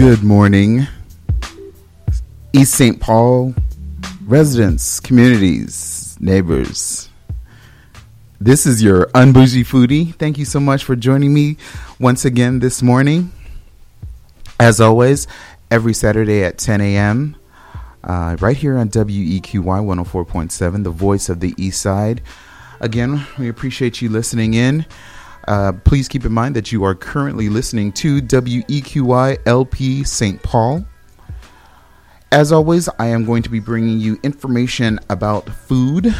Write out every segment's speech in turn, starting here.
Good morning, East St. Paul residents, communities, neighbors. This is your Unbougie Foodie. Thank you so much for joining me once again this morning. As always, every Saturday at 10 a.m., uh, right here on WEQY 104.7, the voice of the East Side. Again, we appreciate you listening in. Uh, please keep in mind that you are currently listening to WEQY LP St. Paul. As always, I am going to be bringing you information about food.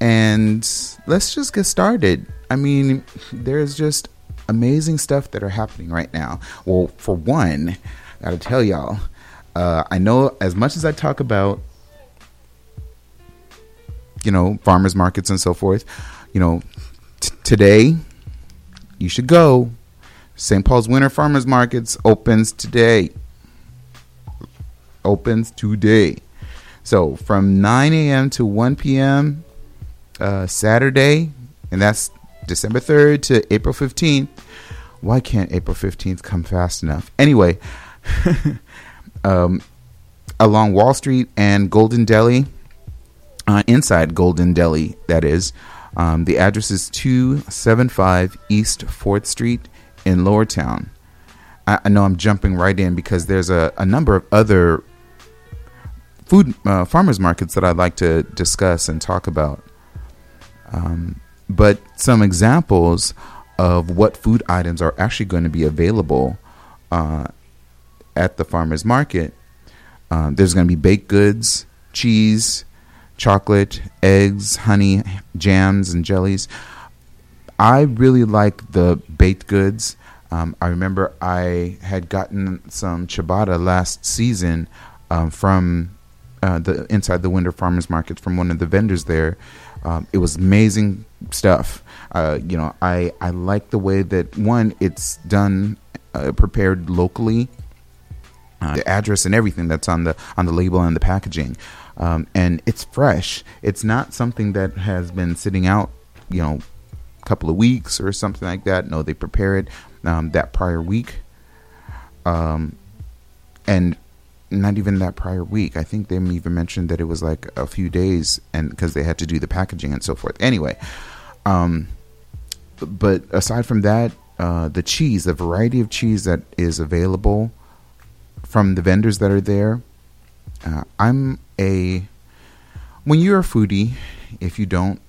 And let's just get started. I mean, there's just amazing stuff that are happening right now. Well, for one, I gotta tell y'all, uh, I know as much as I talk about, you know, farmers markets and so forth, you know, today you should go. St. Paul's Winter Farmers Markets opens today. Opens today. So from 9 a.m. to 1 p.m. Uh, Saturday, and that's December 3rd to April 15th. Why can't April 15th come fast enough? Anyway, um, along Wall Street and Golden Deli, uh, inside Golden Deli, that is. Um, the address is 275 East 4th Street in Lowertown. I, I, know I'm jumping right in because there's a, a number of other food uh, farmers markets that I'd like to discuss and talk about. Um, but some examples of what food items are actually going to be available uh, at the farmers market. Um, there's going to be baked goods, cheese, chocolate, eggs, honey, jams, and jellies. I really like the baked goods. Um, I remember I had gotten some ciabatta last season um, from uh, the inside the Winter Farmers Market from one of the vendors there. Um, it was amazing stuff. Uh, you know, I I like the way that one it's done, uh, prepared locally. Uh, the address and everything that's on the on the label and the packaging, um, and it's fresh. It's not something that has been sitting out, you know, a couple of weeks or something like that. No, they prepare it um, that prior week, um, and not even that prior week. I think they even mentioned that it was like a few days, and because they had to do the packaging and so forth. Anyway, um, but aside from that, uh, the cheese, the variety of cheese that is available from the vendors that are there. Uh, I'm a when you're a foodie, if you don't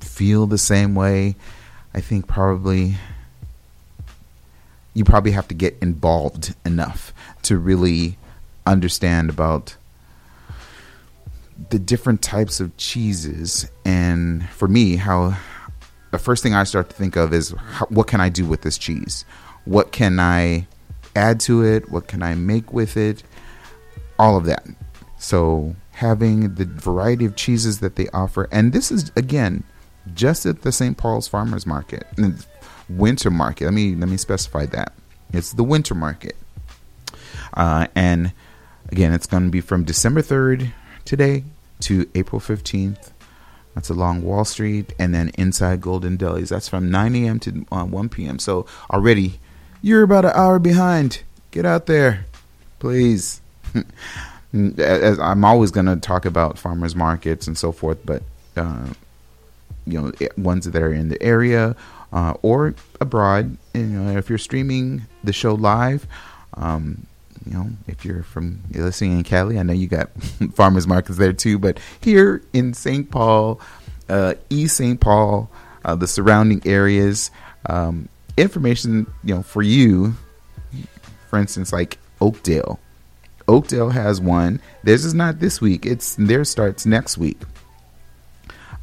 feel the same way, I think probably you probably have to get involved enough to really understand about the different types of cheeses and for me how the first thing I start to think of is how, what can I do with this cheese? What can I add to it? What can I make with it? All of that. So having the variety of cheeses that they offer, and this is again just at the St. Paul's Farmers Market, Winter Market. Let me let me specify that it's the Winter Market, uh, and again, it's going to be from December third today to April fifteenth. That's along Wall Street, and then inside Golden Delis. That's from 9 a.m. to uh, 1 p.m. So already you're about an hour behind. Get out there, please. As I'm always going to talk about farmers markets and so forth, but uh, you know, ones that are in the area uh, or abroad. You know, if you're streaming the show live, um, you know, if you're from you're listening in Cali, I know you got farmers markets there too. But here in St. Paul, uh, East St. Paul, uh, the surrounding areas, um, information, you know, for you, for instance, like Oakdale. Oakdale has one. Theirs is not this week. It's theirs starts next week.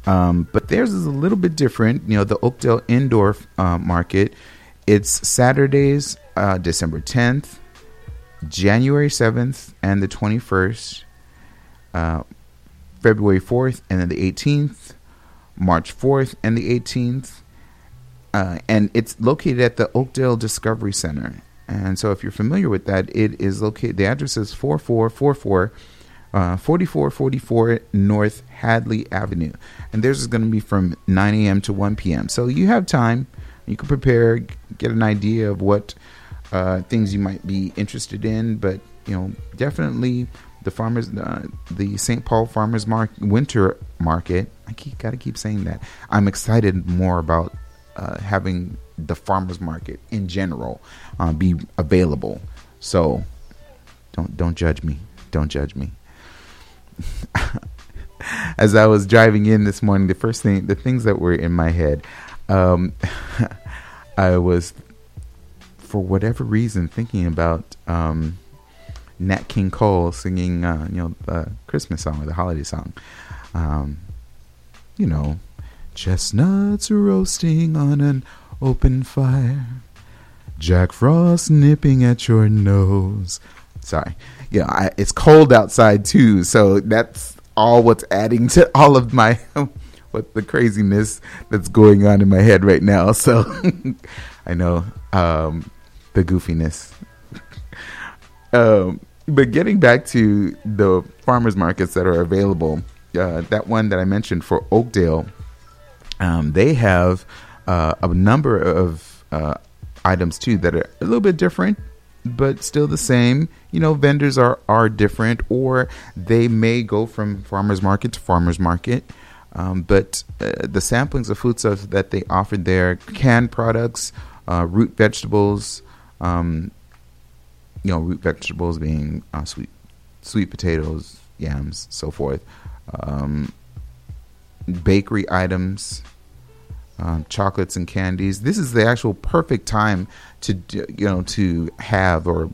Um, but theirs is a little bit different. You know, the Oakdale Indoor uh, Market. It's Saturdays, uh, December 10th, January 7th, and the 21st, uh, February 4th, and then the 18th, March 4th, and the 18th, uh, and it's located at the Oakdale Discovery Center. And so, if you're familiar with that, it is located. The address is 4444 uh, 4444 North Hadley Avenue, and theirs is going to be from 9 a.m. to 1 p.m. So you have time. You can prepare, get an idea of what uh, things you might be interested in. But you know, definitely the farmers, uh, the St. Paul Farmers Market Winter Market. I keep gotta keep saying that. I'm excited more about uh, having the farmers market in general uh, be available. So don't don't judge me. Don't judge me. As I was driving in this morning, the first thing, the things that were in my head, um, I was, for whatever reason, thinking about um, Nat King Cole singing, uh, you know, the Christmas song or the holiday song. Um, you know, chestnuts roasting on an open fire, Jack Frost nipping at your nose. Sorry, yeah, I, it's cold outside too, so that's all what's adding to all of my what the craziness that's going on in my head right now. So I know um, the goofiness. um, but getting back to the farmers markets that are available, uh, that one that I mentioned for Oakdale, um, they have uh, a number of uh, items too that are a little bit different, but still the same. You know, vendors are are different, or they may go from farmers market to farmers market. Um, but uh, the samplings of food stuff that they offered there, canned products, uh, root vegetables, um, you know, root vegetables being uh, sweet, sweet potatoes, yams, so forth, um, bakery items, um, chocolates and candies. This is the actual perfect time to you know to have or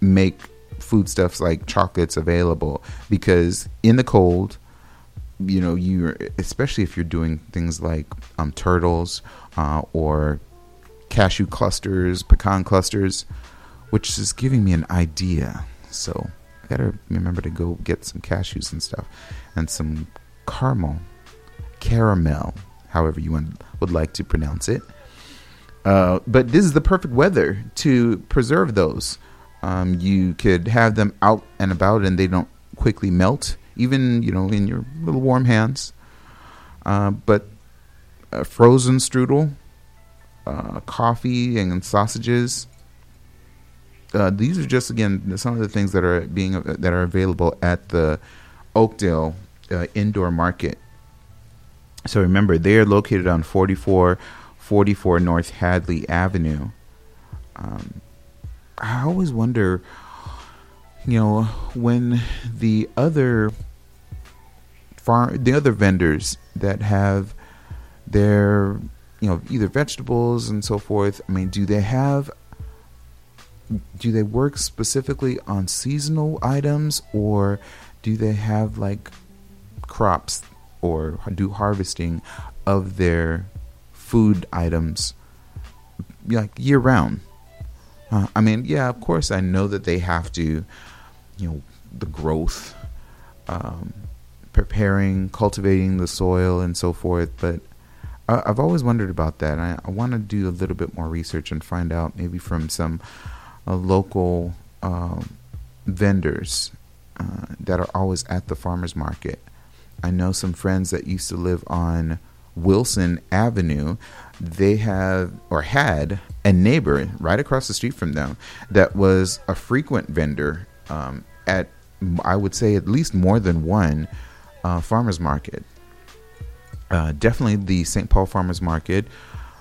make foodstuffs like chocolates available because in the cold you know you especially if you're doing things like um, turtles uh, or cashew clusters pecan clusters which is giving me an idea so i gotta remember to go get some cashews and stuff and some caramel caramel however you would like to pronounce it. Uh, but this is the perfect weather to preserve those. Um, you could have them out and about, and they don't quickly melt, even you know in your little warm hands. Uh, but frozen strudel, uh, coffee, and sausages. Uh, these are just again some of the things that are being that are available at the Oakdale uh, indoor market. So remember, they are located on 4444 North Hadley Avenue. Um, I always wonder, you know, when the other farm, the other vendors that have their, you know, either vegetables and so forth. I mean, do they have? Do they work specifically on seasonal items, or do they have like crops or do harvesting of their food items like year round. Uh, I mean, yeah, of course, I know that they have to, you know, the growth, um, preparing, cultivating the soil, and so forth. But I, have always wondered about that. I, I want to do a little bit more research and find out maybe from some uh, local uh, vendors that are always at the farmers market I know some friends that used to live on Wilson Avenue. They have or had a neighbor right across the street from them that was a frequent vendor um, at, I would say, at least more than one uh, farmers market. Uh, definitely the St. Paul Farmers Market,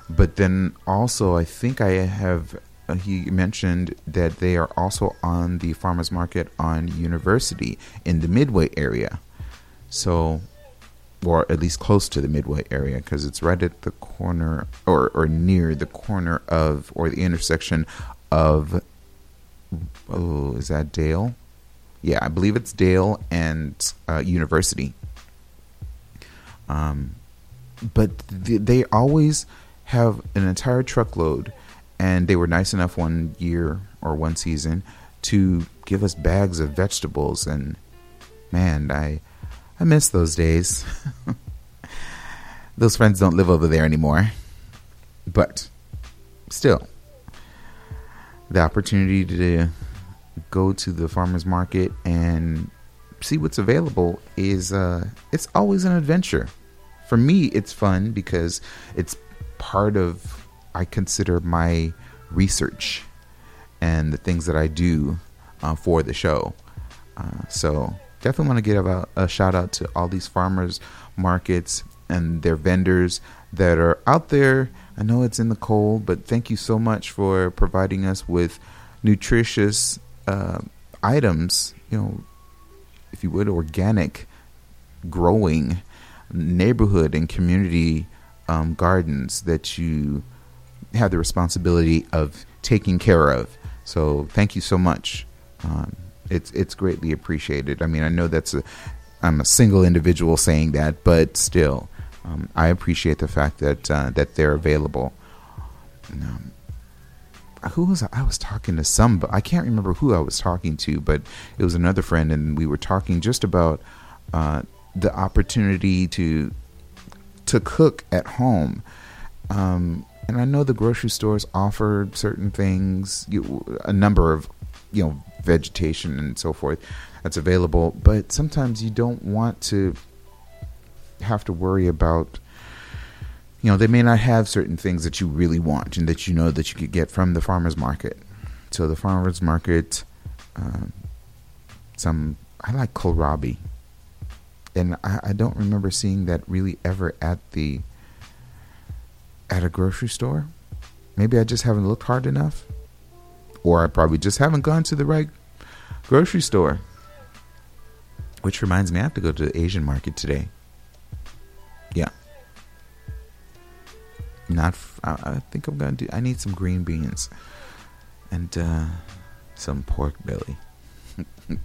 but then also I think I have. Uh, he mentioned that they are also on the farmers market on University in the Midway area. So, or at least close to the Midway area, because it's right at the corner or, or near the corner of or the intersection of. Oh, is that Dale? Yeah, I believe it's Dale and uh, University. Um, but th- they always have an entire truckload, and they were nice enough one year or one season to give us bags of vegetables. And man, I I miss those days. those friends don't live over there anymore. But still, the opportunity to go to the farmers market and see what's available is uh, it's always an adventure. For me, it's fun because it's part of I consider my research and the things that I do uh, for the show. Uh, so definitely want to give a, a shout out to all these farmers markets and their vendors that are out there. I know it's in the cold, but thank you so much for providing us with nutritious uh, items. You know, if you would, organic, growing neighborhood and community um, gardens that you have the responsibility of taking care of. So thank you so much. Um, it's it's greatly appreciated. I mean, I know that's a I'm a single individual saying that, but still, um, I appreciate the fact that uh, that they're available. Um, who was I? I was talking to some, but I can't remember who I was talking to, but it was another friend, and we were talking just about uh, the opportunity to to cook at home. Um, and I know the grocery stores offer certain things, you, a number of, you know, vegetation and so forth that's available, but sometimes you don't want to have to worry about you know they may not have certain things that you really want and that you know that you could get from the farmers market. So the farmers market uh, some i like kohlrabi. And I, I don't remember seeing that really ever at the at a grocery store. Maybe I just haven't looked hard enough, or I probably just haven't gone to the right grocery store. Which reminds me, I have to go to the Asian market today. Yeah. Not. F- I, I think I'm gonna do. I need some green beans and uh, some pork belly.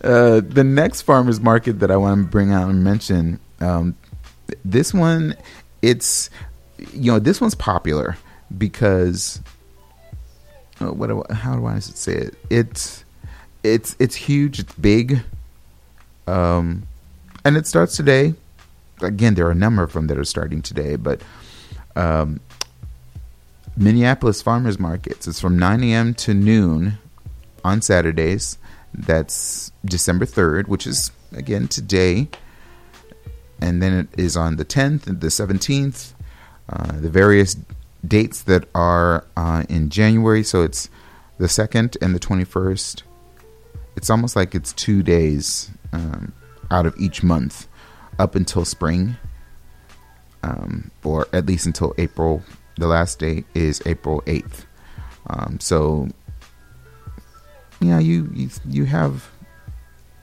Uh, the next farmers market that I want to bring out and mention, um, this one, it's you know this one's popular because uh, what how do I say it? It's it's it's huge. It's big, um, and it starts today. Again, there are a number of them that are starting today, but um, Minneapolis Farmers Markets. It's from 9 a.m. to noon on Saturdays that's December 3rd, which is again today. And then it is on the 10th and the 17th. Uh, the various dates that are uh, in January. So it's the 2nd and the 21st. It's almost like it's two days um, out of each month up until spring, um, or at least until April. The last date is April 8th. Um, so know, you you, you have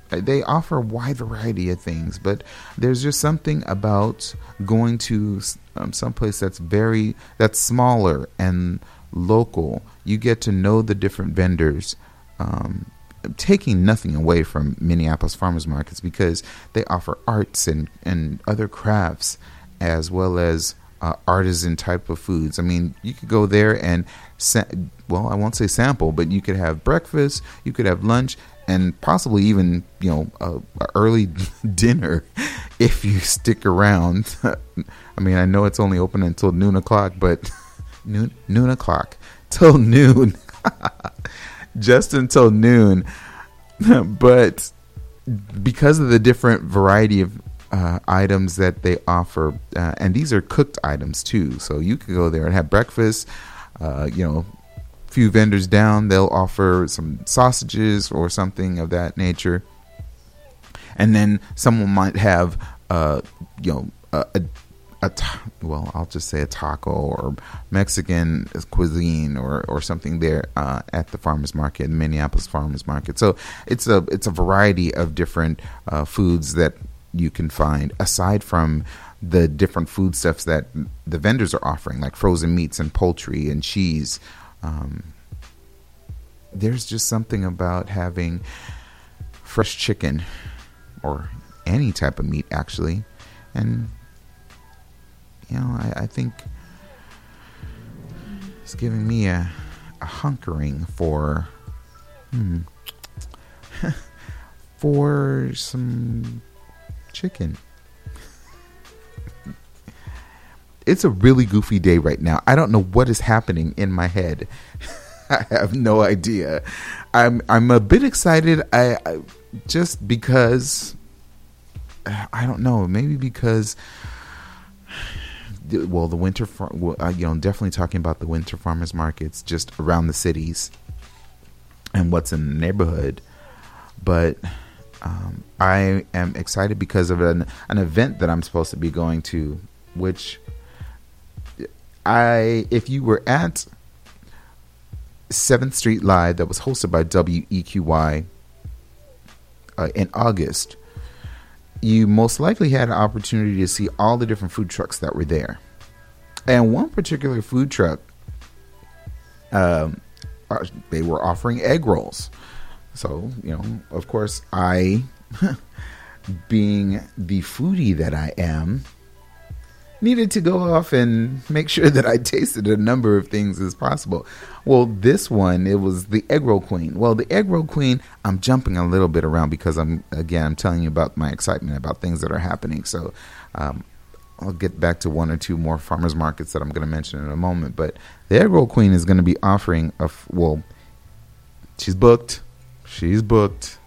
they offer a wide variety of things, but there's just something about going to um, someplace that's very that's smaller and local. You get to know the different vendors. Um, taking nothing away from Minneapolis farmers markets because they offer arts and, and other crafts as well as uh, artisan type of foods. I mean, you could go there and sa- well, I won't say sample, but you could have breakfast, you could have lunch, and possibly even you know a, a early dinner if you stick around. I mean, I know it's only open until noon o'clock, but noon noon o'clock till noon, just until noon. but because of the different variety of uh, items that they offer, uh, and these are cooked items too. So you could go there and have breakfast. Uh, you know, few vendors down, they'll offer some sausages or something of that nature. And then someone might have, uh, you know, a, a, a ta- well, I'll just say a taco or Mexican cuisine or, or something there uh, at the farmers market, Minneapolis farmers market. So it's a it's a variety of different uh, foods that you can find aside from the different foodstuffs that the vendors are offering, like frozen meats and poultry and cheese. Um, there's just something about having fresh chicken or any type of meat, actually. And, you know, I, I think it's giving me a, a hunkering for, hmm, for some chicken. It's a really goofy day right now. I don't know what is happening in my head. I have no idea. I'm I'm a bit excited. I, I just because I don't know. Maybe because well, the winter, you know, definitely talking about the winter farmers markets just around the cities and what's in the neighborhood. But um, I am excited because of an, an event that I'm supposed to be going to, which I, if you were at 7th Street Live that was hosted by WEQY uh, in August, you most likely had an opportunity to see all the different food trucks that were there. And one particular food truck, um, uh, they were offering egg rolls. So, you know, of course, I, being the foodie that I am, needed to go off and make sure that I tasted a number of things as possible. Well, this one, it was the egg roll queen. Well, the egg roll queen, I'm jumping a little bit around because I'm, again, I'm telling you about my excitement about things that are happening. So, um, I'll get back to one or two more farmers markets that I'm going to mention in a moment. But the egg roll queen is going to be offering a, well, she's booked. She's booked.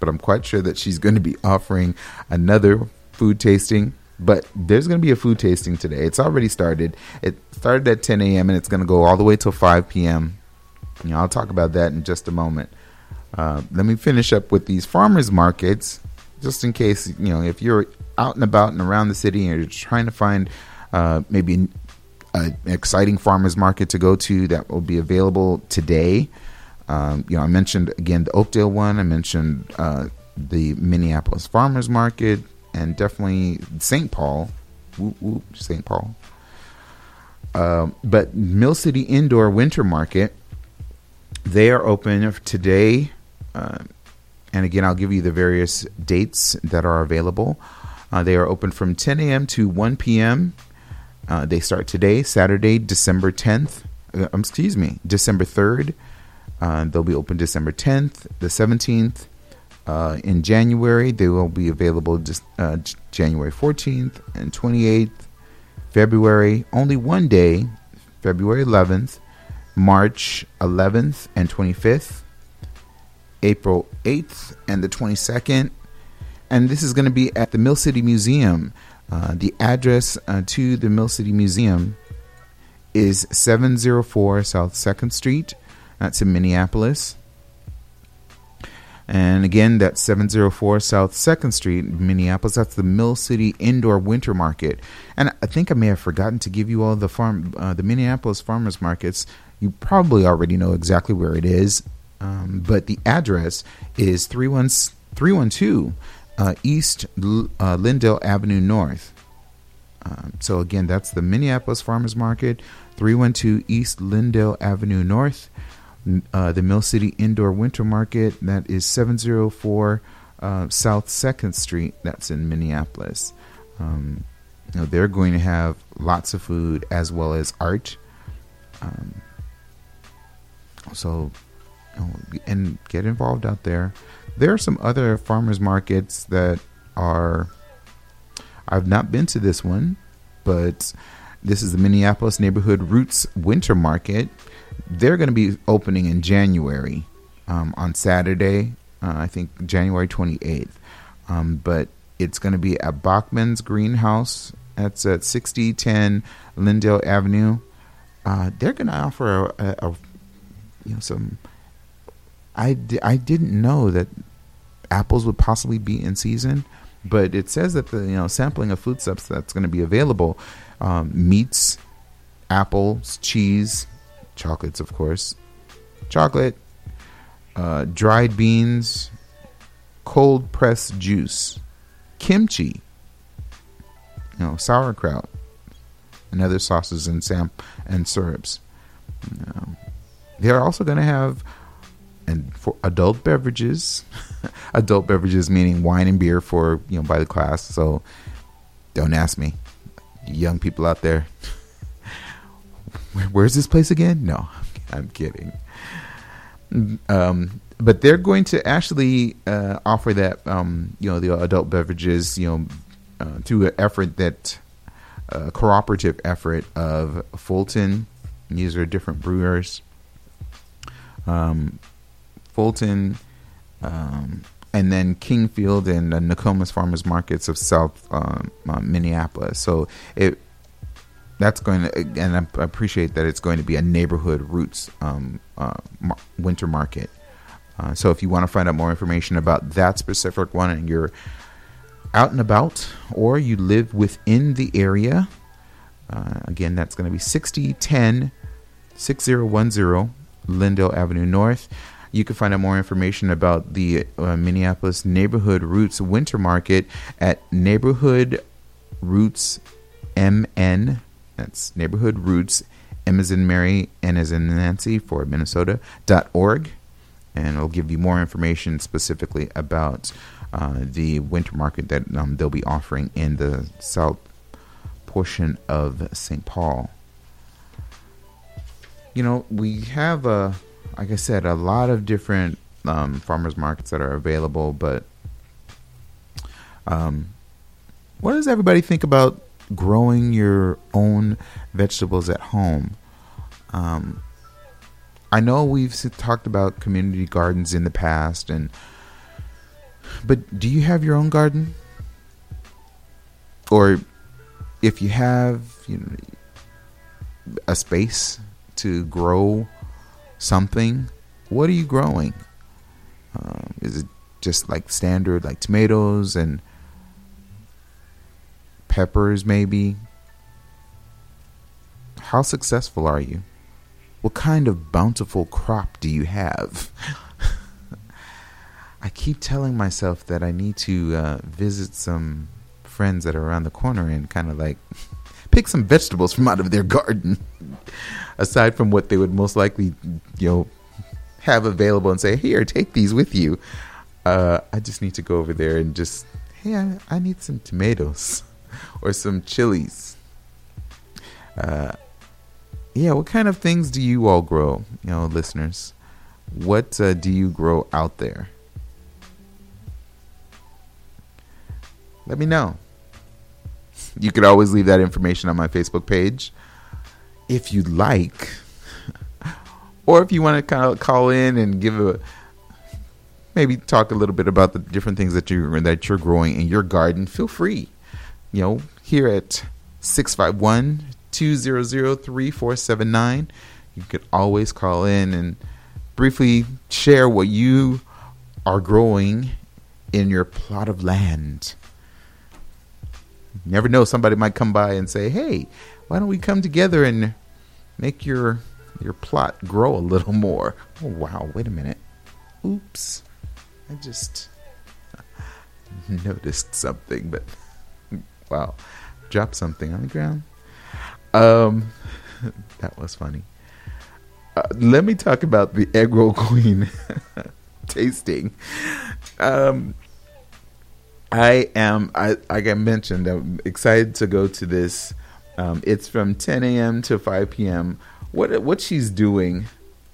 But I'm quite sure that she's going to be offering another food tasting but there's going to be a food tasting today. It's already started. It started at 10 a.m. and it's going to go all the way till 5 p.m. You know, I'll talk about that in just a moment. Uh, let me finish up with these farmers markets, just in case you know if you're out and about and around the city and you're trying to find uh, maybe an, exciting farmers market to go to that will be available today. Um, you know, I mentioned again the Oakdale one. I mentioned uh, the Minneapolis Farmers Market and definitely St. Paul. St. Paul. Uh, but Mill City Indoor Winter Market, they are open today. Uh, and again, I'll give you the various dates that are available. Uh, they are open from 10 a.m. to 1 p.m. Uh, they start today, Saturday, December 10th. Uh, um, excuse me, December 3rd. Uh, they'll be open December 10th, the 17th, uh, in January, they will be available just uh, January 14th and 28th. February, only one day, February 11th. March 11th and 25th. April 8th and the 22nd. And this is going to be at the Mill City Museum. Uh, the address uh, to the Mill City Museum is 704 South 2nd Street. That's in Minneapolis. And again, that's 704 South 2nd Street, Minneapolis. That's the Mill City Indoor Winter Market. And I think I may have forgotten to give you all the farm, uh, the Minneapolis farmers markets. You probably already know exactly where it is, um, but the address is 312 uh, East uh, Lyndale Avenue North. Um, so again, that's the Minneapolis Farmers Market, 312 East Lyndale Avenue North uh, the Mill City Indoor Winter Market. That is 704 uh, South 2nd Street. That's in Minneapolis. Um, you know, they're going to have lots of food as well as art. Um, so, you know, and get involved out there. There are some other farmers markets that are. I've not been to this one, but this is the Minneapolis Neighborhood Roots Winter Market they're going to be opening in January um, on Saturday, uh, I think January 28th. Um, but it's going to be at Bachman's Greenhouse. That's at 6010 Lyndale Avenue. Uh, they're going to offer a, a, a, you know some. I, di- I didn't know that apples would possibly be in season, but it says that the you know sampling of food foodstuffs that's going to be available, um, meats, apples, cheese, chocolates, of course, chocolate, uh, dried beans, cold pressed juice, kimchi, you know, sauerkraut, and other sauces and sam and syrups. Um, they are also going to have and for adult beverages, adult beverages meaning wine and beer for you know by the class. So don't ask me, young people out there. Where's this place again? No, I'm kidding. Um, but they're going to actually uh, offer that, um, you know, the adult beverages, you know, uh, through an effort that, uh, cooperative effort of Fulton. These are different brewers. Um, Fulton, um, and then Kingfield and the Nokomis Farmers Markets of South um, uh, Minneapolis. So it that's going to, and I appreciate that it's going to be a neighborhood roots um, uh, winter market. Uh, so if you want to find out more information about that specific one and you're out and about or you live within the area, uh, again, that's going to be 6010 6010 Lyndale Avenue North. You can find out more information about the uh, Minneapolis Neighborhood Roots Winter Market at Neighborhood Roots MN. That's Neighborhood Roots M as in Mary, N as in Nancy for Minnesota.org. And it'll give you more information specifically about uh, the winter market that um, they'll be offering in the south portion of St. Paul. You know, we have, uh, like I said, a lot of different um, farmers markets that are available, but um, what does everybody think about growing your own vegetables at home? Um, I know we've talked about community gardens in the past, and but do you have your own garden? Or if you have you know, a space to grow something, what are you growing? Um, is it just like standard, like tomatoes and peppers, maybe? How successful are you? What kind of bountiful crop do you have? I keep telling myself that I need to uh, visit some friends that are around the corner and kind of like pick some vegetables from out of their garden, aside from what they would most likely, you know, have available and say, "Here, take these with you." Uh, I just need to go over there and just, hey, I, I need some tomatoes or some chilies. Uh, yeah, what kind of things do you all grow, you know, listeners? What uh, do you grow out there? Let me know. You could always leave that information on my Facebook page if you'd like. or if you want to kind of call in and give a maybe talk a little bit about the different things that you that you're growing in your garden, feel free. You know, here at 651 200 3479, you could always call in and briefly share what you are growing in your plot of land. You never know, somebody might come by and say, "Hey, why don't we come together and make your your plot grow a little more?" Oh wow, wait a minute. Oops. I just noticed something, but wow. Dropped something on the ground. Um that was funny. Uh, let me talk about the egg roll queen tasting. Um, I am, I, like I mentioned, I'm excited to go to this. Um, it's from 10 a.m. to 5 p.m. What what she's doing,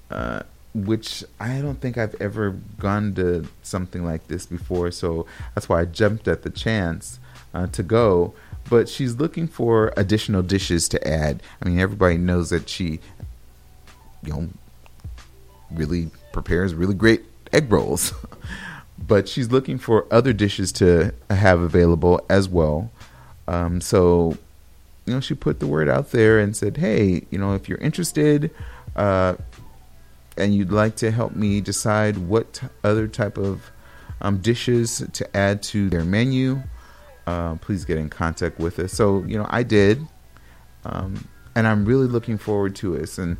uh, which I don't think I've ever gone to something like this before, so that's why I jumped at the chance uh, to go. But she's looking for additional dishes to add. I mean, everybody knows that she, you know, really prepares really great egg rolls. but she's looking for other dishes to have available as well. Um, so, you know, she put the word out there and said, "Hey, you know, if you're interested, uh, and you'd like to help me decide what t- other type of um, dishes to add to their menu, uh, please get in contact with us." So, you know, I did, um, and I'm really looking forward to it. And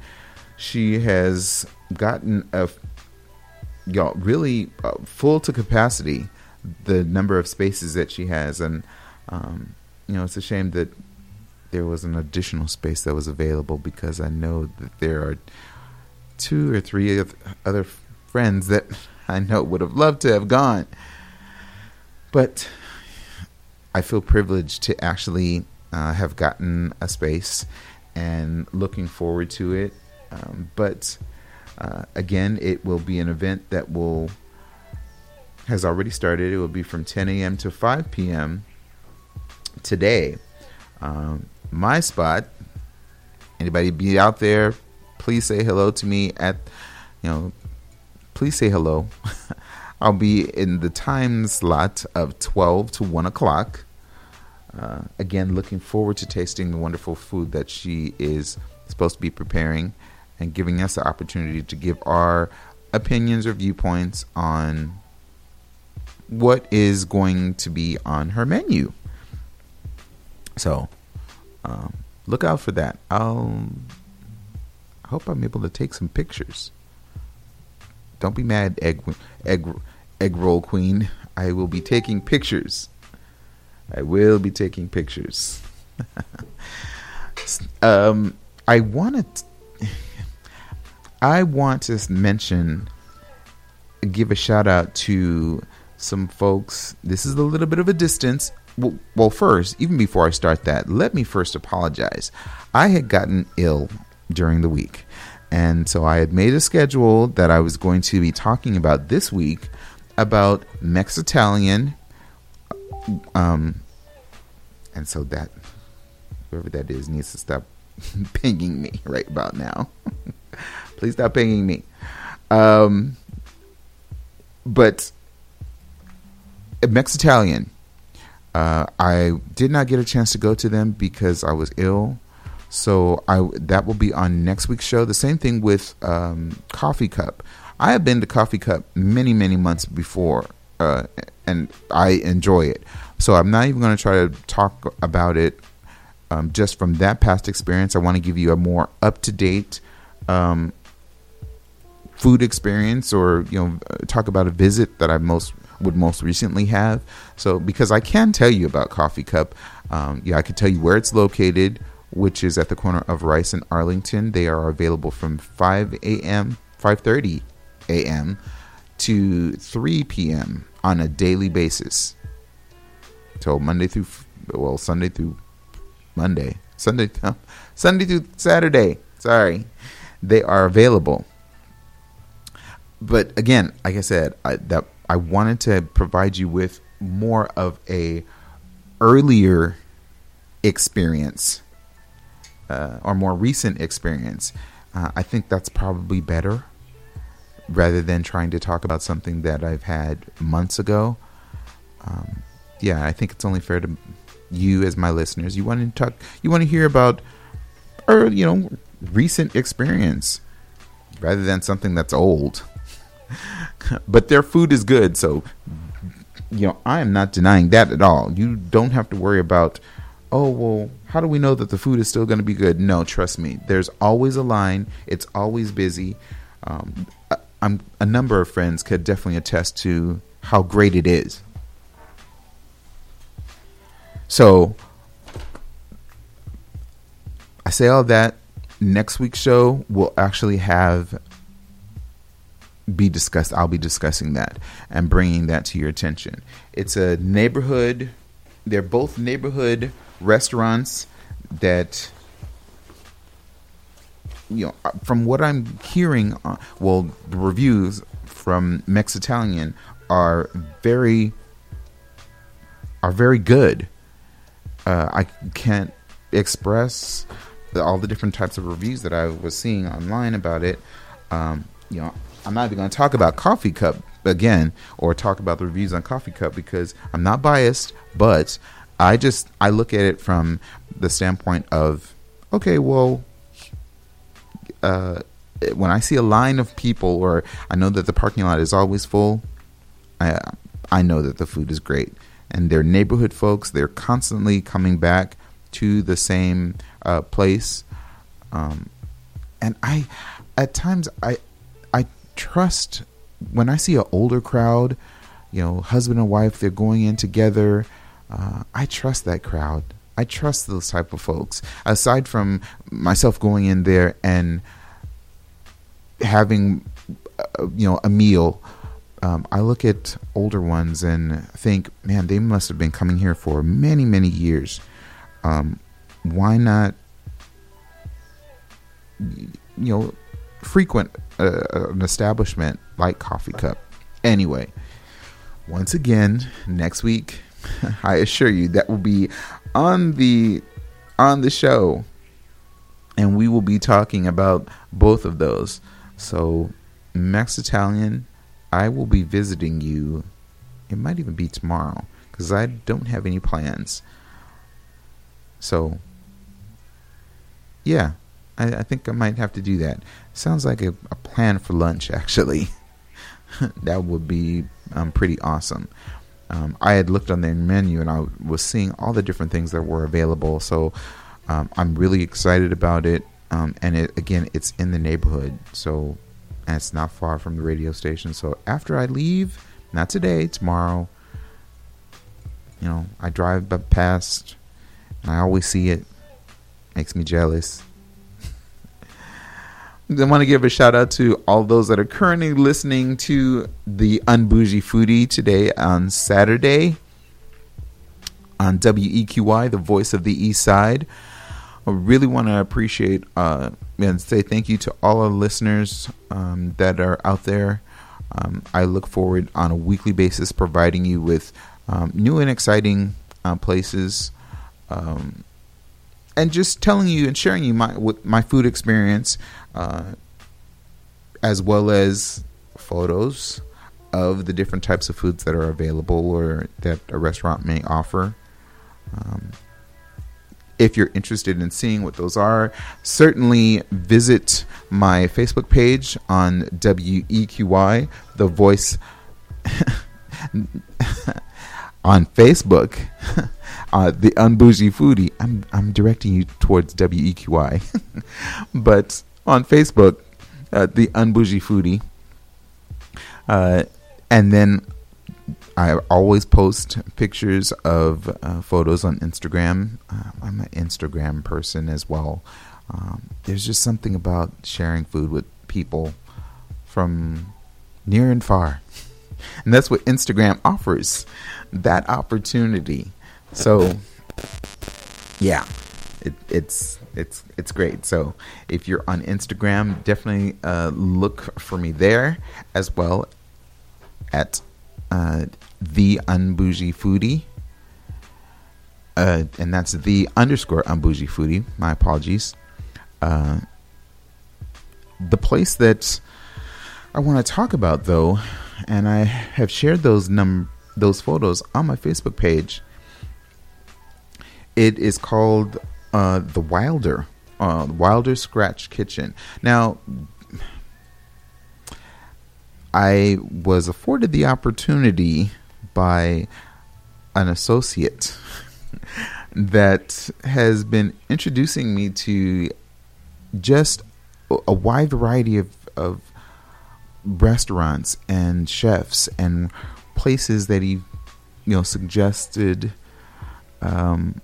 she has gotten a y'all really uh, full to capacity the number of spaces that she has and um, you know it's a shame that there was an additional space that was available because I know that there are two or three other friends that I know would have loved to have gone but I feel privileged to actually uh, have gotten a space and looking forward to it um, but uh, again, it will be an event that will has already started. It will be from 10 a.m. to 5 p.m. today. Um, my spot. Anybody be out there? Please say hello to me at you know. Please say hello. I'll be in the time slot of 12 to 1 o'clock. Uh, again, looking forward to tasting the wonderful food that she is supposed to be preparing and giving us the opportunity to give our opinions or viewpoints on what is going to be on her menu. So, um, look out for that. I'll I hope I'm able to take some pictures. Don't be mad, egg egg egg roll queen. I will be taking pictures. I will be taking pictures. um, I want to. I want to mention, give a shout out to some folks. This is a little bit of a distance. Well, well, first, even before I start that, let me first apologize. I had gotten ill during the week. And so I had made a schedule that I was going to be talking about this week about Mexitalian. Um, and so that, whoever that is, needs to stop pinging me right about now. Please stop pinging me. Um, but Mexitalian, uh, I did not get a chance to go to them because I was ill. So I that will be on next week's show. The same thing with um, Coffee Cup. I have been to Coffee Cup many many months before, uh, and I enjoy it. So I'm not even going to try to talk about it um, just from that past experience. I want to give you a more up to date um, food experience, or you know, talk about a visit that I most would most recently have. So because I can tell you about Coffee Cup, um, yeah, I can tell you where it's located which is at the corner of Rice and Arlington. They are available from 5 a.m., 5:30 a.m. to 3 p.m. on a daily basis. So Monday through well, Sunday through Monday, Sunday Sunday through Saturday. Sorry. They are available. But again, like I said, I, that I wanted to provide you with more of a earlier experience uh, or more recent experience, uh, I think that's probably better rather than trying to talk about something that I've had months ago. Um, yeah, I think it's only fair to you as my listeners. You want to talk, you want to hear about, or you know, recent experience rather than something that's old. but their food is good, so you know I am not denying that at all. You don't have to worry about oh, well, how do we know that the food is still going to be good? No, trust me. There's always a line, it's always busy. Um, I'm, a number of friends could definitely attest to how great it is. So, I say all that. Next week's show will actually have be discussed. I'll be discussing that and bringing that to your attention. It's a neighborhood. They're both neighborhood restaurants that you know uh, from what i'm hearing uh, well the reviews from mexitalian are very are very good. Uh, i can't express all the different types of reviews that i was seeing online about it. Um, you know i'm not even going to talk about coffee cup again or talk about the reviews on coffee cup because i'm not biased but I just I look at it from the standpoint of okay, well, uh, when I see a line of people, or I know that the parking lot is always full, I I know that the food is great, and they're neighborhood folks. They're constantly coming back to the same uh, place, um, and I at times I I trust when I see an older crowd, you know, husband and wife, they're going in together uh, I trust that crowd. I trust those type of folks. Aside from myself going in there and having, uh, you know, a meal, um, I look at older ones and think, man, they must have been coming here for many, many years. Um, why not, you know, frequent uh, an establishment like Coffee Cup? Anyway, once again, next week I assure you that will be on the on the show and we will be talking about both of those. So Mexitalian, I will be visiting you. It might even be tomorrow because I don't have any plans. So yeah, I, I, think I might have to do that. Sounds like a, a plan for lunch, actually. that would be um, pretty awesome. Um, I had looked on their menu and I was seeing all the different things that were available. So um, I'm really excited about it. Um, and it, again, it's in the neighborhood, so it's not far from the radio station. So after I leave, not today, tomorrow, you know, I drive past and I always see it. Makes me jealous. I want to give a shout out to all those that are currently listening to the Unbougie Foodie today on Saturday on WEQY, the voice of the East Side. I really want to appreciate uh, and say thank you to all our listeners um, that are out there. Um, I look forward on a weekly basis providing you with um, new and exciting uh, places um, and just telling you and sharing you my my food experience, uh, as well as photos of the different types of foods that are available or that a restaurant may offer. Um, if you're interested in seeing what those are, certainly visit my Facebook page on WEQY, the voice on Facebook. uh, the unbougie foodie. I'm I'm directing you towards WEQY, but on Facebook, uh, the unbougie foodie. Uh, and then I always post pictures of uh, photos on Instagram. Uh, I'm an Instagram person as well. Um, there's just something about sharing food with people from near and far. And that's what Instagram offers that opportunity. So, yeah, it, it's it's it's great. So if you're on Instagram, definitely uh, look for me there as well at uh, the unbougie foodie. Uh, and that's the underscore unbougie foodie. My apologies. Uh, the place that I want to talk about, though, and I have shared those num those photos on my Facebook page it is called uh, the Wilder, uh, Wilder Scratch Kitchen. Now, I was afforded the opportunity by an associate that has been introducing me to just a wide variety of, of restaurants and chefs and places that he, you know, suggested um,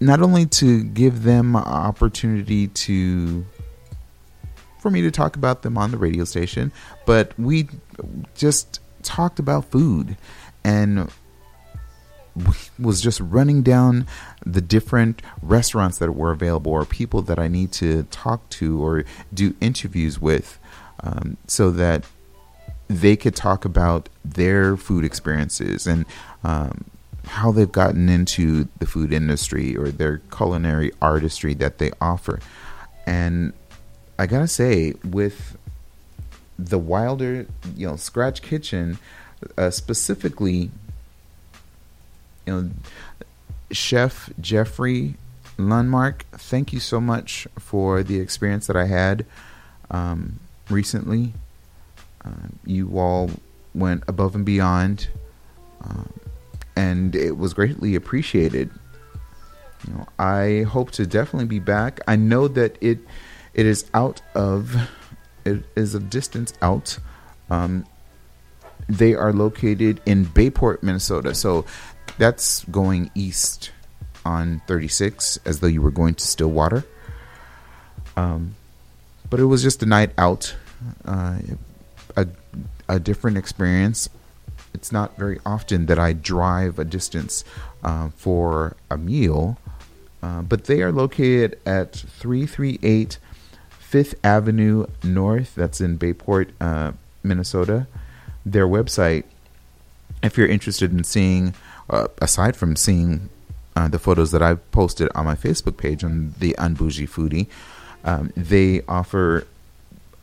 not only to give them opportunity to for me to talk about them on the radio station, but we just talked about food and was just running down the different restaurants that were available or people that I need to talk to or do interviews with um, so that they could talk about their food experiences and um, how they've gotten into the food industry or their culinary artistry that they offer. And I gotta say, with the Wilder, you know, Scratch Kitchen, uh, specifically, you know, Chef Jeffrey Lundmark, thank you so much for the experience that I had um, recently. Uh, you all went above and beyond. Um, and it was greatly appreciated. You know, I hope to definitely be back. I know that it it is out of it is a distance out. Um, they are located in Bayport, Minnesota. So that's going east on 36 as though you were going to Stillwater. Um, but it was just a night out, uh, a, a different experience it's not very often that I drive a distance uh, for a meal, uh, but they are located at 338 Fifth Avenue North. That's in Bayport, uh, Minnesota. Their website, if you're interested in seeing, uh, aside from seeing uh, the photos that I've posted on my Facebook page on the Unbougie Foodie, um, they offer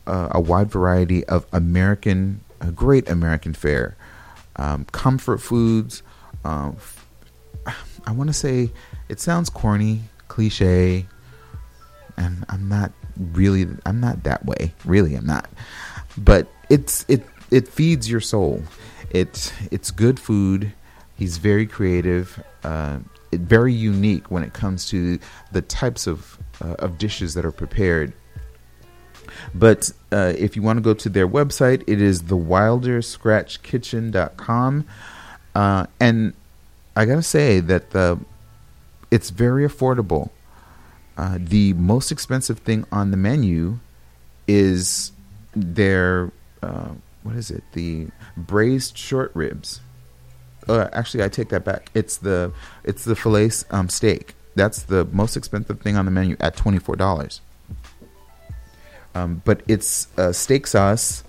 uh, a wide variety of American, great American fare um, comfort foods. Um, I want to say it sounds corny, cliche, and I'm not really. I'm not that way. Really, I'm not. But it's it. it feeds your soul. It it's good food. He's very creative, uh, very unique when it comes to the types of uh, of dishes that are prepared. But uh, if you want to go to their website, it is thewilderscratchkitchen.com. Uh, and I got to say that the it's very affordable. Uh, the most expensive thing on the menu is their uh, what is it? The braised short ribs. Uh, actually, I take that back. It's the it's the fillet um, steak. That's the most expensive thing on the menu at twenty four dollars. Um, but it's uh, steak sauce,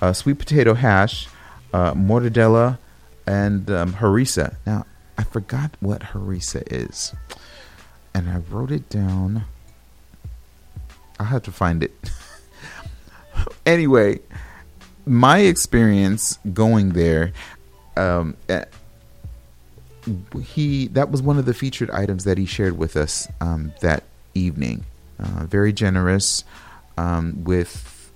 uh, sweet potato hash, uh, mortadella, and um, harissa. Now, I forgot what harissa is, and I wrote it down. I'll have to find it. anyway, my experience going there, um, eh, he that was one of the featured items that he shared with us um, that evening. Uh, very generous um, with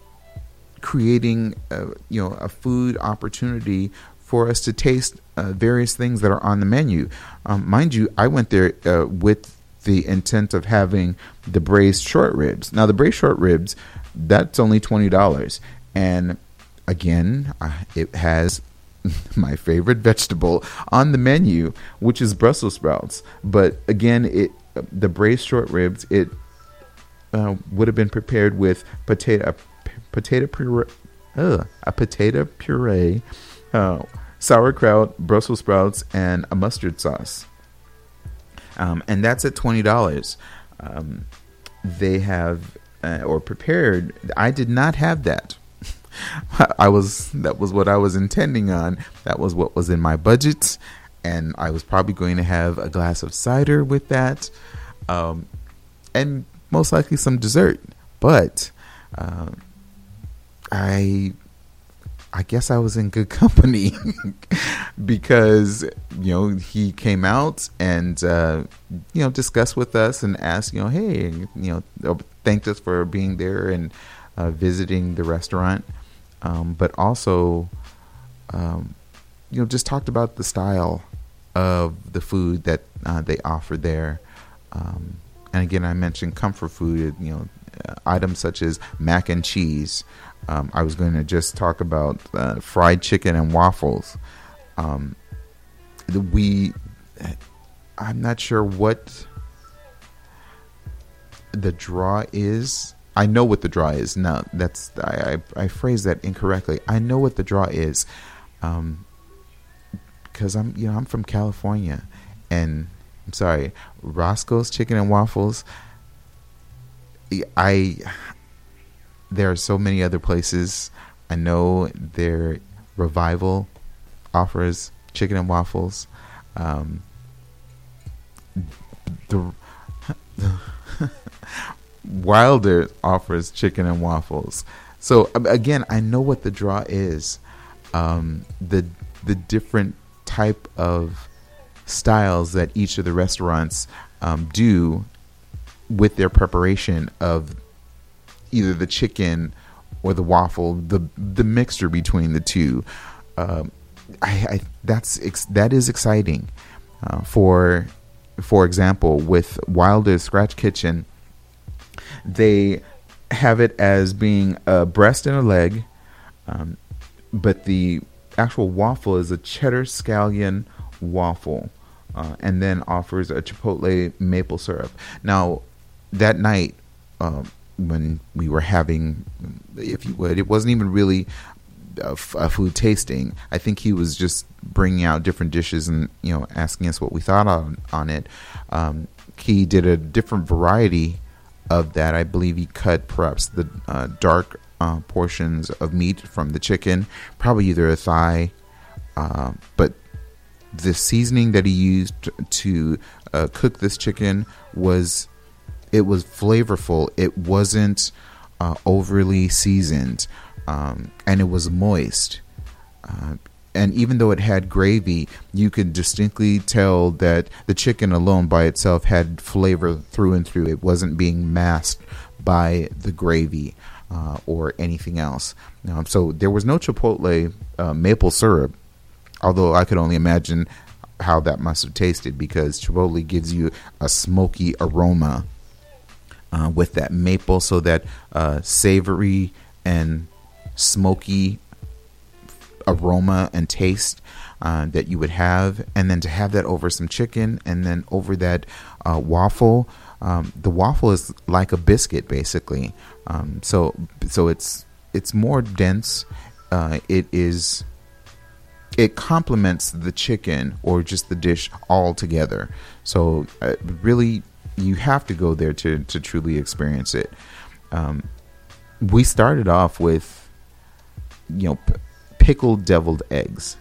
creating, uh, you know, a food opportunity for us to taste uh, various things that are on the menu. Um, mind you, I went there uh, with the intent of having the braised short ribs. Now, the braised short ribs, that's only twenty dollars, and again, it has my favorite vegetable on the menu, which is Brussels sprouts. But again, it the braised short ribs it uh, would have been prepared with potato potato puree, uh, a potato puree, uh, sauerkraut, Brussels sprouts, and a mustard sauce. Um, and that's at twenty dollars. Um, they have uh, or prepared. I did not have that. I was that was what I was intending on. That was what was in my budget, and I was probably going to have a glass of cider with that, um, and most likely some dessert. But uh, I I guess I was in good company because you know he came out and uh, you know discussed with us and asked you know hey you know thanked us for being there and uh, visiting the restaurant, um, but also um, you know just talked about the style of the food that uh, they offer there. Um, and again, I mentioned comfort food. You know, uh, items such as mac and cheese. Um, I was going to just talk about uh, fried chicken and waffles. Um, we, I'm not sure what the draw is. I know what the draw is. No, that's I, I, I phrased that incorrectly. I know what the draw is, um, because I'm you know I'm from California, and I'm sorry, Roscoe's Chicken and Waffles. I there are so many other places. I know their revival offers chicken and waffles. Um, the, Wilder offers chicken and waffles. So again, I know what the draw is. Um, the the different type of styles that each of the restaurants um, do with their preparation of either the chicken or the waffle, the the mixture between the two. Um, I, I, that's that is exciting. Uh, for for example, with Wilder's Scratch Kitchen, they have it as being a breast and a leg, um, but the actual waffle is a cheddar scallion waffle uh, and then offers a chipotle maple syrup. Now, that night, uh, when we were having, if you would, it wasn't even really a, f- a food tasting. I think he was just bringing out different dishes and you know asking us what we thought on on it. Um, he did a different variety of that. I believe he cut perhaps the uh, dark uh, portions of meat from the chicken, probably either a thigh, uh, but the seasoning that he used to uh, cook this chicken was it was flavorful. It wasn't uh, overly seasoned, um, and it was moist. Uh, and even though it had gravy, you could distinctly tell that the chicken alone by itself had flavor through and through. It wasn't being masked by the gravy. uh, or anything else. Um, so there was no chipotle uh, maple syrup, although I could only imagine how that must have tasted because chipotle gives you a smoky aroma uh, with that maple, so that uh, savory and smoky aroma and taste uh, that you would have, and then to have that over some chicken, and then over that uh, waffle. Um, the waffle is like a biscuit, basically. Um, so, so it's it's more dense. Uh, it is it complements the chicken or just the dish all together. So, uh, really, you have to go there to to truly experience it. Um, we started off with, you know, p- pickled deviled eggs.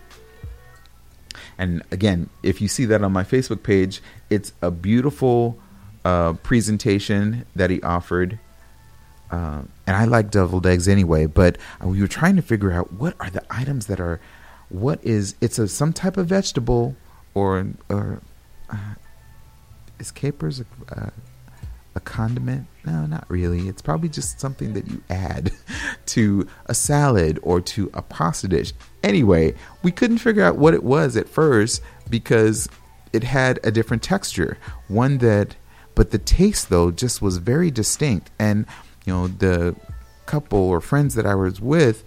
And again, if you see that on my Facebook page, it's a beautiful uh, presentation that he offered. Uh, and I like deviled eggs anyway, but we were trying to figure out what are the items that are, what is, it's a some type of vegetable or, or uh, is capers a, a condiment? No, not really. It's probably just something that you add to a salad or to a pasta dish. Anyway, we couldn't figure out what it was at first because it had a different texture. One that, but the taste though just was very distinct. And, you know, the couple or friends that I was with,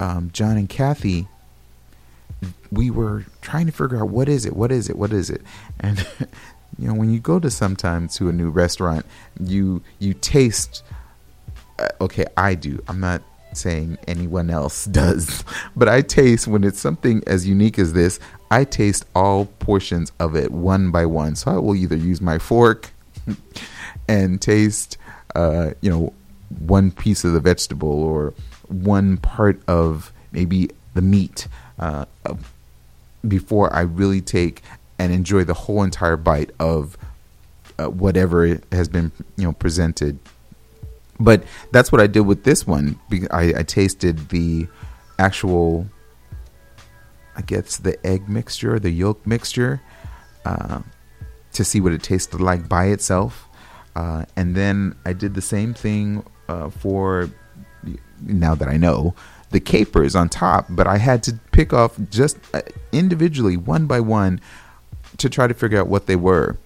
um, John and Kathy, we were trying to figure out what is it, what is it, what is it, and you know when you go to sometimes to a new restaurant you you taste uh, okay i do. I'm not saying anyone else does but i taste when it's something as unique as this i taste all portions of it one by one. So i will either use my fork and taste uh, you know one piece of the vegetable or one part of maybe the meat uh, before i really take and enjoy the whole entire bite of uh, whatever has been you know presented. But that's what I did with this one. I, I tasted the actual, I guess the egg mixture, the yolk mixture, uh, to see what it tasted like by itself, uh, and then I did the same thing uh, for. Now that I know the capers on top, but I had to pick off just uh, individually, one by one, to try to figure out what they were.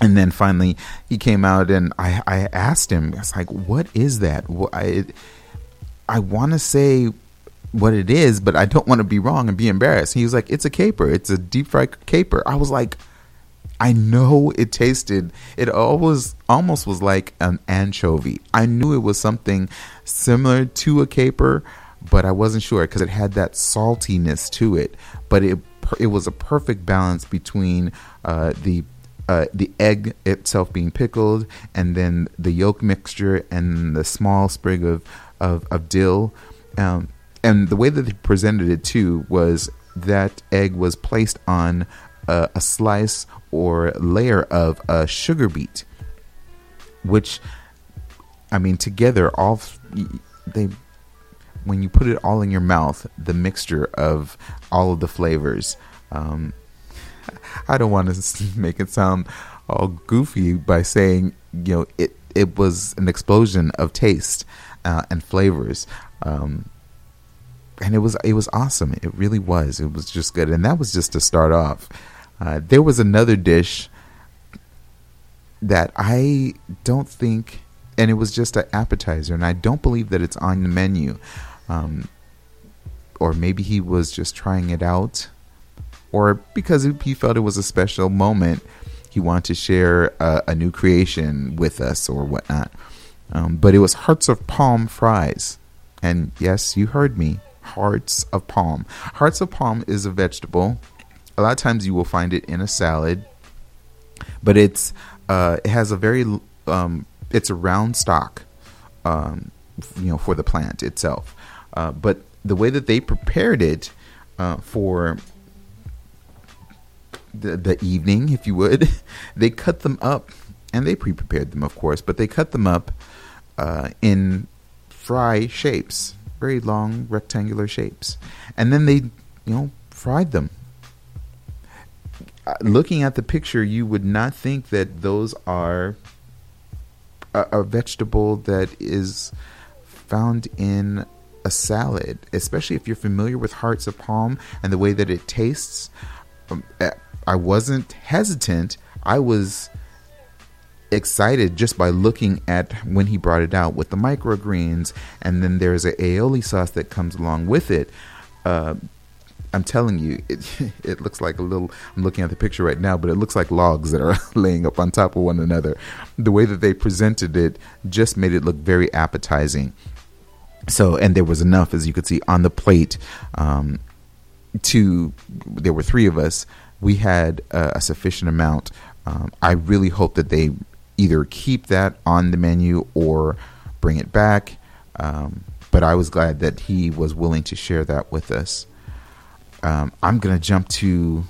And then finally, he came out and I, I asked him, I was like, what is that? I, I want to say what it is, but I don't want to be wrong and be embarrassed. He was like, it's a caper. It's a deep fried caper. I was like, I know it tasted, it always almost was like an anchovy. I knew it was something similar to a caper, but I wasn't sure because it had that saltiness to it. But it it was a perfect balance between uh, the uh, the egg itself being pickled, and then the yolk mixture and the small sprig of of, of dill. Um, and the way that they presented it too was that egg was placed on a, a slice or layer of a sugar beet, which I mean together all they when you put it all in your mouth, the mixture of all of the flavors. Um, I don't want to make it sound all goofy by saying, you know, it it was an explosion of taste uh, and flavors. Um, and it was it was awesome. It really was. It was just good, and that was just to start off. Uh, there was another dish that I don't think, and it was just an appetizer, and I don't believe that it's on the menu um, or maybe he was just trying it out, or because he felt it was a special moment, he wanted to share a, a new creation with us or whatnot. Um, but it was hearts of palm fries, and yes, you heard me, hearts of palm. Hearts of palm is a vegetable. A lot of times you will find it in a salad, but it's uh, it has a very um, it's a round stalk, um, you know, for the plant itself. Uh, but the way that they prepared it uh, for the, the evening, if you would, they cut them up, and they pre-prepared them, of course, but they cut them up uh, in fry shapes, very long rectangular shapes, and then they, you know, fried them. Uh, looking at the picture, you would not think that those are a, a vegetable that is found in a salad, especially if you're familiar with Hearts of Palm and the way that it tastes. Um, eh, I wasn't hesitant. I was excited just by looking at when he brought it out with the microgreens, and then there's a aioli sauce that comes along with it. Uh, I'm telling you, it, it looks like a little. I'm looking at the picture right now, but it looks like logs that are laying up on top of one another. The way that they presented it just made it look very appetizing. So, and there was enough, as you could see, on the plate. Um, to there were three of us. We had uh, a sufficient amount. Um, I really hope that they either keep that on the menu or bring it back. Um, but I was glad that he was willing to share that with us. Um, I'm gonna jump to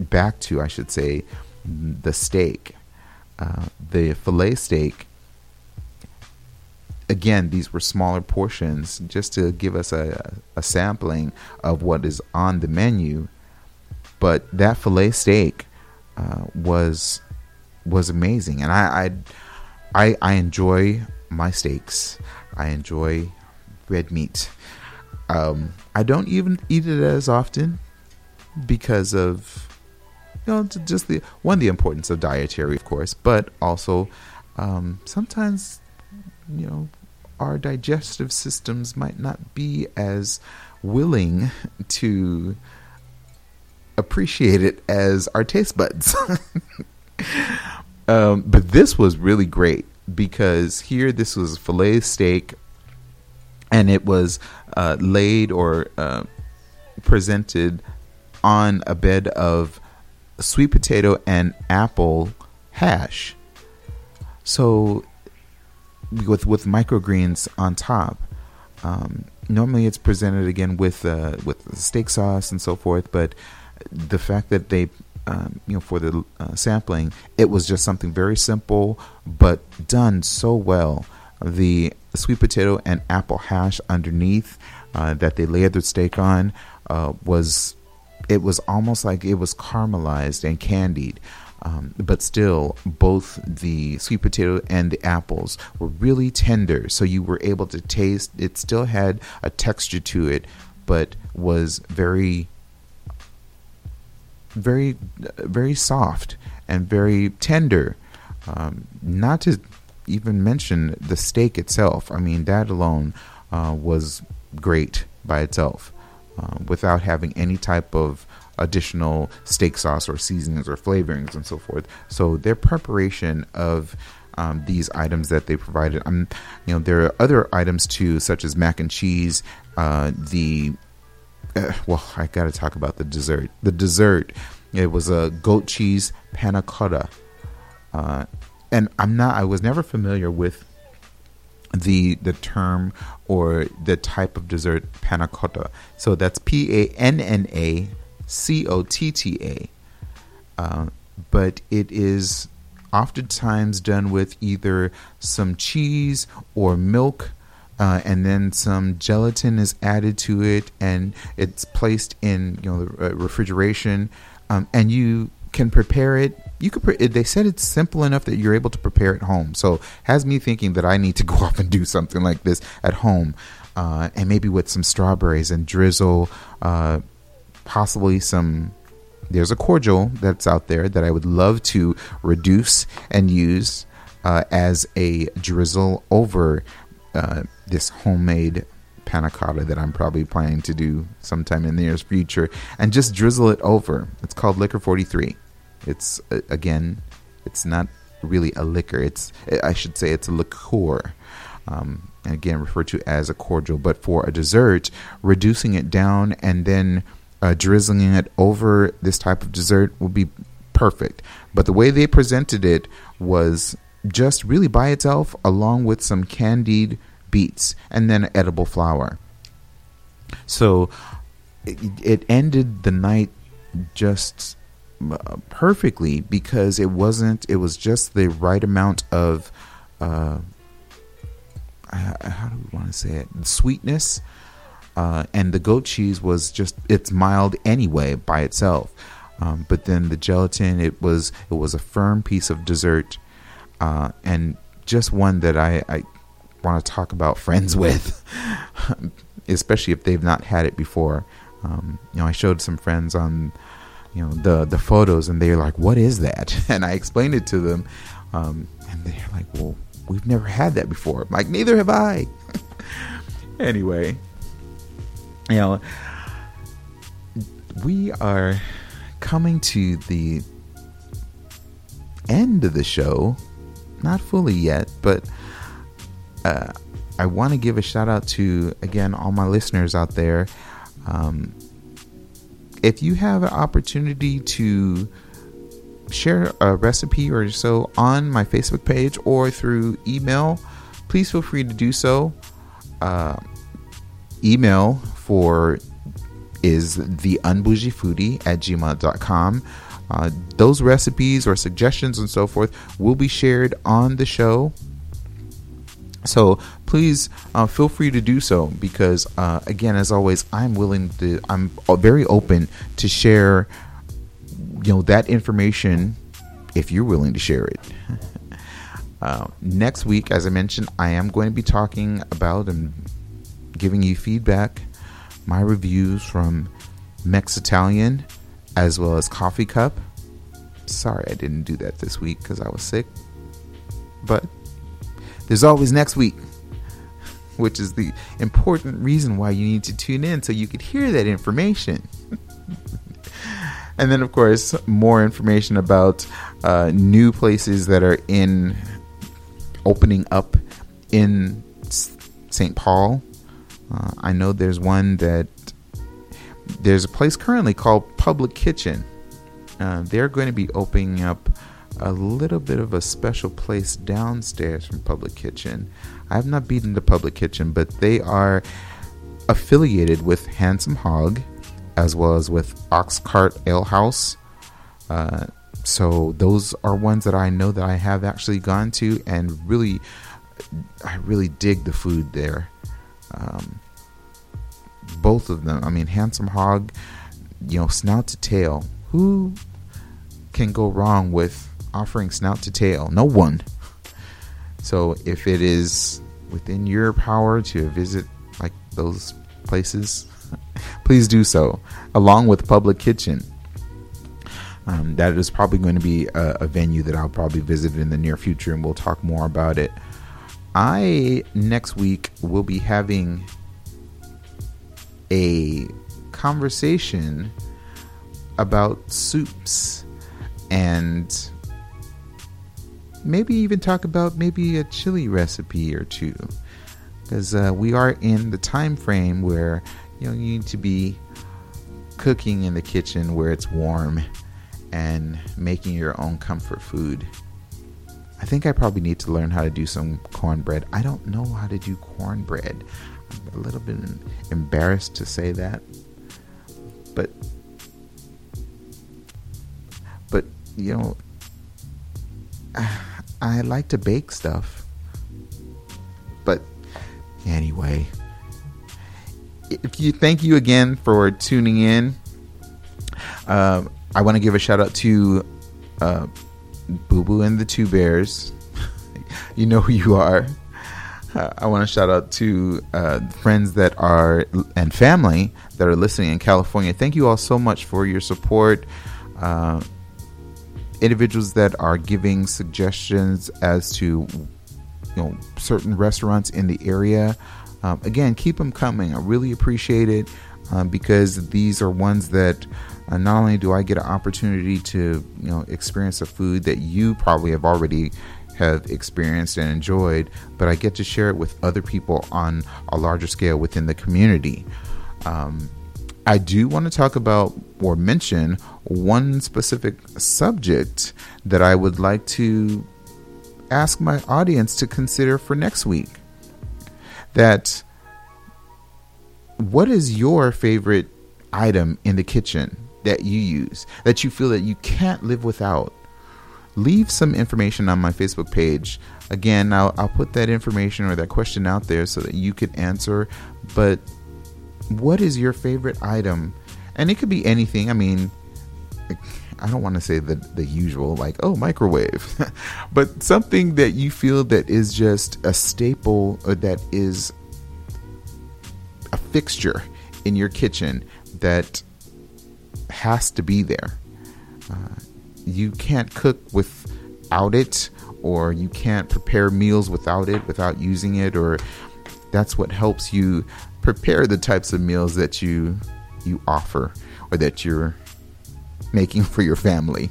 back to, I should say, the steak, uh, the fillet steak. Again, these were smaller portions just to give us a, a sampling of what is on the menu. But that fillet steak uh, was was amazing, and I, I I I enjoy my steaks. I enjoy red meat. Um, I don't even eat it as often because of you know just the one the importance of dietary, of course, but also um, sometimes you know our digestive systems might not be as willing to appreciate it as our taste buds. um, but this was really great because here this was filet steak and it was uh, laid or uh, presented on a bed of sweet potato and apple hash. So with with microgreens on top. Um, normally, it's presented again with uh, with steak sauce and so forth, but the fact that they um, you know, for the uh, sampling, it was just something very simple, but done so well. The sweet potato and apple hash underneath uh, that they layered the steak on uh, was, it was almost like it was caramelized and candied. Um, but still, both the sweet potato and the apples were really tender, so you were able to taste. It still had a texture to it, but was very very very soft and very tender. Um, not to even mention the steak itself. I mean, that alone uh, was great by itself, uh, without having any type of additional steak sauce or seasonings or flavorings and so forth. So their preparation of um, these items that they provided, um, you know, there are other items too, such as mac and cheese, uh, the uh, well, I got to talk about the dessert. The dessert, it was a goat cheese panna cotta, uh, and I'm not. I was never familiar with the the term or the type of dessert panna cotta. So that's P A N N A C O T T A. Uh, but it is oftentimes done with either some cheese or milk uh, and then some gelatin is added to it, and it's placed in you know the uh, refrigeration, um, and you can prepare it. You could. Pre- they said it's simple enough that you're able to prepare at home. So has me thinking that I need to go off and do something like this at home, uh, and maybe with some strawberries and drizzle, uh, possibly some there's a cordial that's out there that I would love to reduce and use uh, as a drizzle over uh, this homemade panna cotta that I'm probably planning to do sometime in the near future and just drizzle it over. It's called Licor 43. It's uh, again, it's not really a liquor. It's I should say it's a liqueur. Um, again, referred to as a cordial, but for a dessert, reducing it down and then uh, drizzling it over this type of dessert would be perfect. But the way they presented it was just really by itself, along with some candied beets and then edible flower. So it, it ended the night just uh, perfectly because it wasn't, it was just the right amount of, uh, how do we want to say it, sweetness. Uh, and the goat cheese was just it's mild anyway by itself um, but then the gelatin it was it was a firm piece of dessert uh, and just one that I, I want to talk about friends with, especially if they've not had it before. Um, you know, I showed some friends on, you know, the the photos, and they're like, "What is that?" And I explained it to them, um, and they're like, "Well, we've never had that before." I'm like, neither have I. anyway, you know, we are coming to the end of the show. Not fully yet, but uh, I want to give a shout out to, again, all my listeners out there. Um, if you have an opportunity to share a recipe or so on my Facebook page or through email, please feel free to do so. Uh, email for is the at gmail.com. Uh, those recipes or suggestions and so forth will be shared on the show. So please uh, feel free to do so because, uh, again, as always, I'm willing to, I'm very open to share, you know, that information if you're willing to share it. Uh, next week, as I mentioned, I am going to be talking about and giving you feedback, my reviews from Mexitalian as well as Coffee Cup. Sorry I didn't do that this week because I was sick. But there's always next week, which is the important reason why you need to tune in so you could hear that information. and then, of course, more information about uh, new places that are in opening up in St. Paul. Uh, I know there's one that there's a place currently called Public Kitchen. Uh, they're going to be opening up a little bit of a special place downstairs from Public Kitchen. I have not been to Public Kitchen, but they are affiliated with Handsome Hog as well as with Oxcart Ale House. Uh, so those are ones that I know that I have actually gone to and really, I really dig the food there. Um, both of them. I mean, Handsome Hog, you know, snout to tail. Who can go wrong with offering snout to tail? No one. So if it is within your power to visit like those places, please do so, along with Public Kitchen. Um, that is probably going to be a, a, venue that I'll probably visit in the near future, and we'll talk more about it. I next week will be having a conversation about soups and maybe even talk about maybe a chili recipe or two. Because uh, we are in the time frame where you know you need to be cooking in the kitchen where it's warm and making your own comfort food. I think i probably need to learn how to do some cornbread. I don't know how to do cornbread. I'm a little bit embarrassed to say that, but but you know, I like to bake stuff. But anyway, if you thank you again for tuning in. Uh, I want to give a shout out to uh, Boo Boo and the Two Bears. you know who you are. I want to shout out to uh, friends that are and family that are listening in California. Thank you all so much for your support. Individuals that are giving suggestions as to you know certain restaurants in the area. Um, again, keep them coming. I really appreciate it um, because these are ones that uh, not only do I get an opportunity to you know experience a food that you probably have already have experienced and enjoyed, but I get to share it with other people on a larger scale within the community. Um, I do want to talk about or mention one specific subject that I would like to ask my audience to consider for next week. That what is your favorite item in the kitchen that you use that you feel that you can't live without? leave some information on my Facebook page. Again, I'll, I'll put that information or that question out there so that you could answer. But what is your favorite item? And it could be anything. I mean, I don't want to say the the usual like oh microwave, but something that you feel that is just a staple or that is a fixture in your kitchen that has to be there. Uh, you can't cook without it, or you can't prepare meals without it, without using it, or that's what helps you prepare the types of meals that you you offer or that you're making for your family.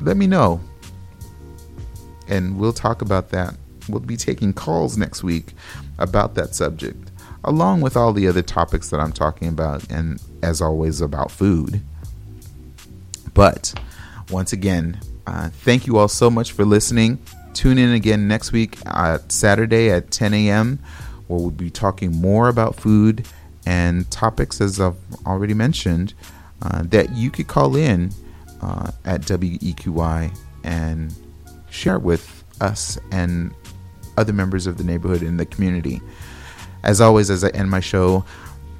Let me know. And we'll talk about that. We'll be taking calls next week about that subject, along with all the other topics that I'm talking about, and as always, about food. But once again, uh, thank you all so much for listening. Tune in again next week at Saturday at 10 a.m., where we'll be talking more about food and topics, as I've already mentioned, uh, that you could call in uh, at WEQY and share with us and other members of the neighborhood and the community. As always, as I end my show,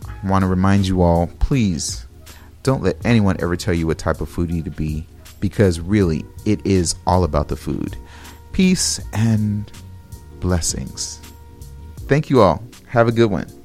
I want to remind you all please don't let anyone ever tell you what type of food you to be because really it is all about the food. Peace and blessings. Thank you all. Have a good one.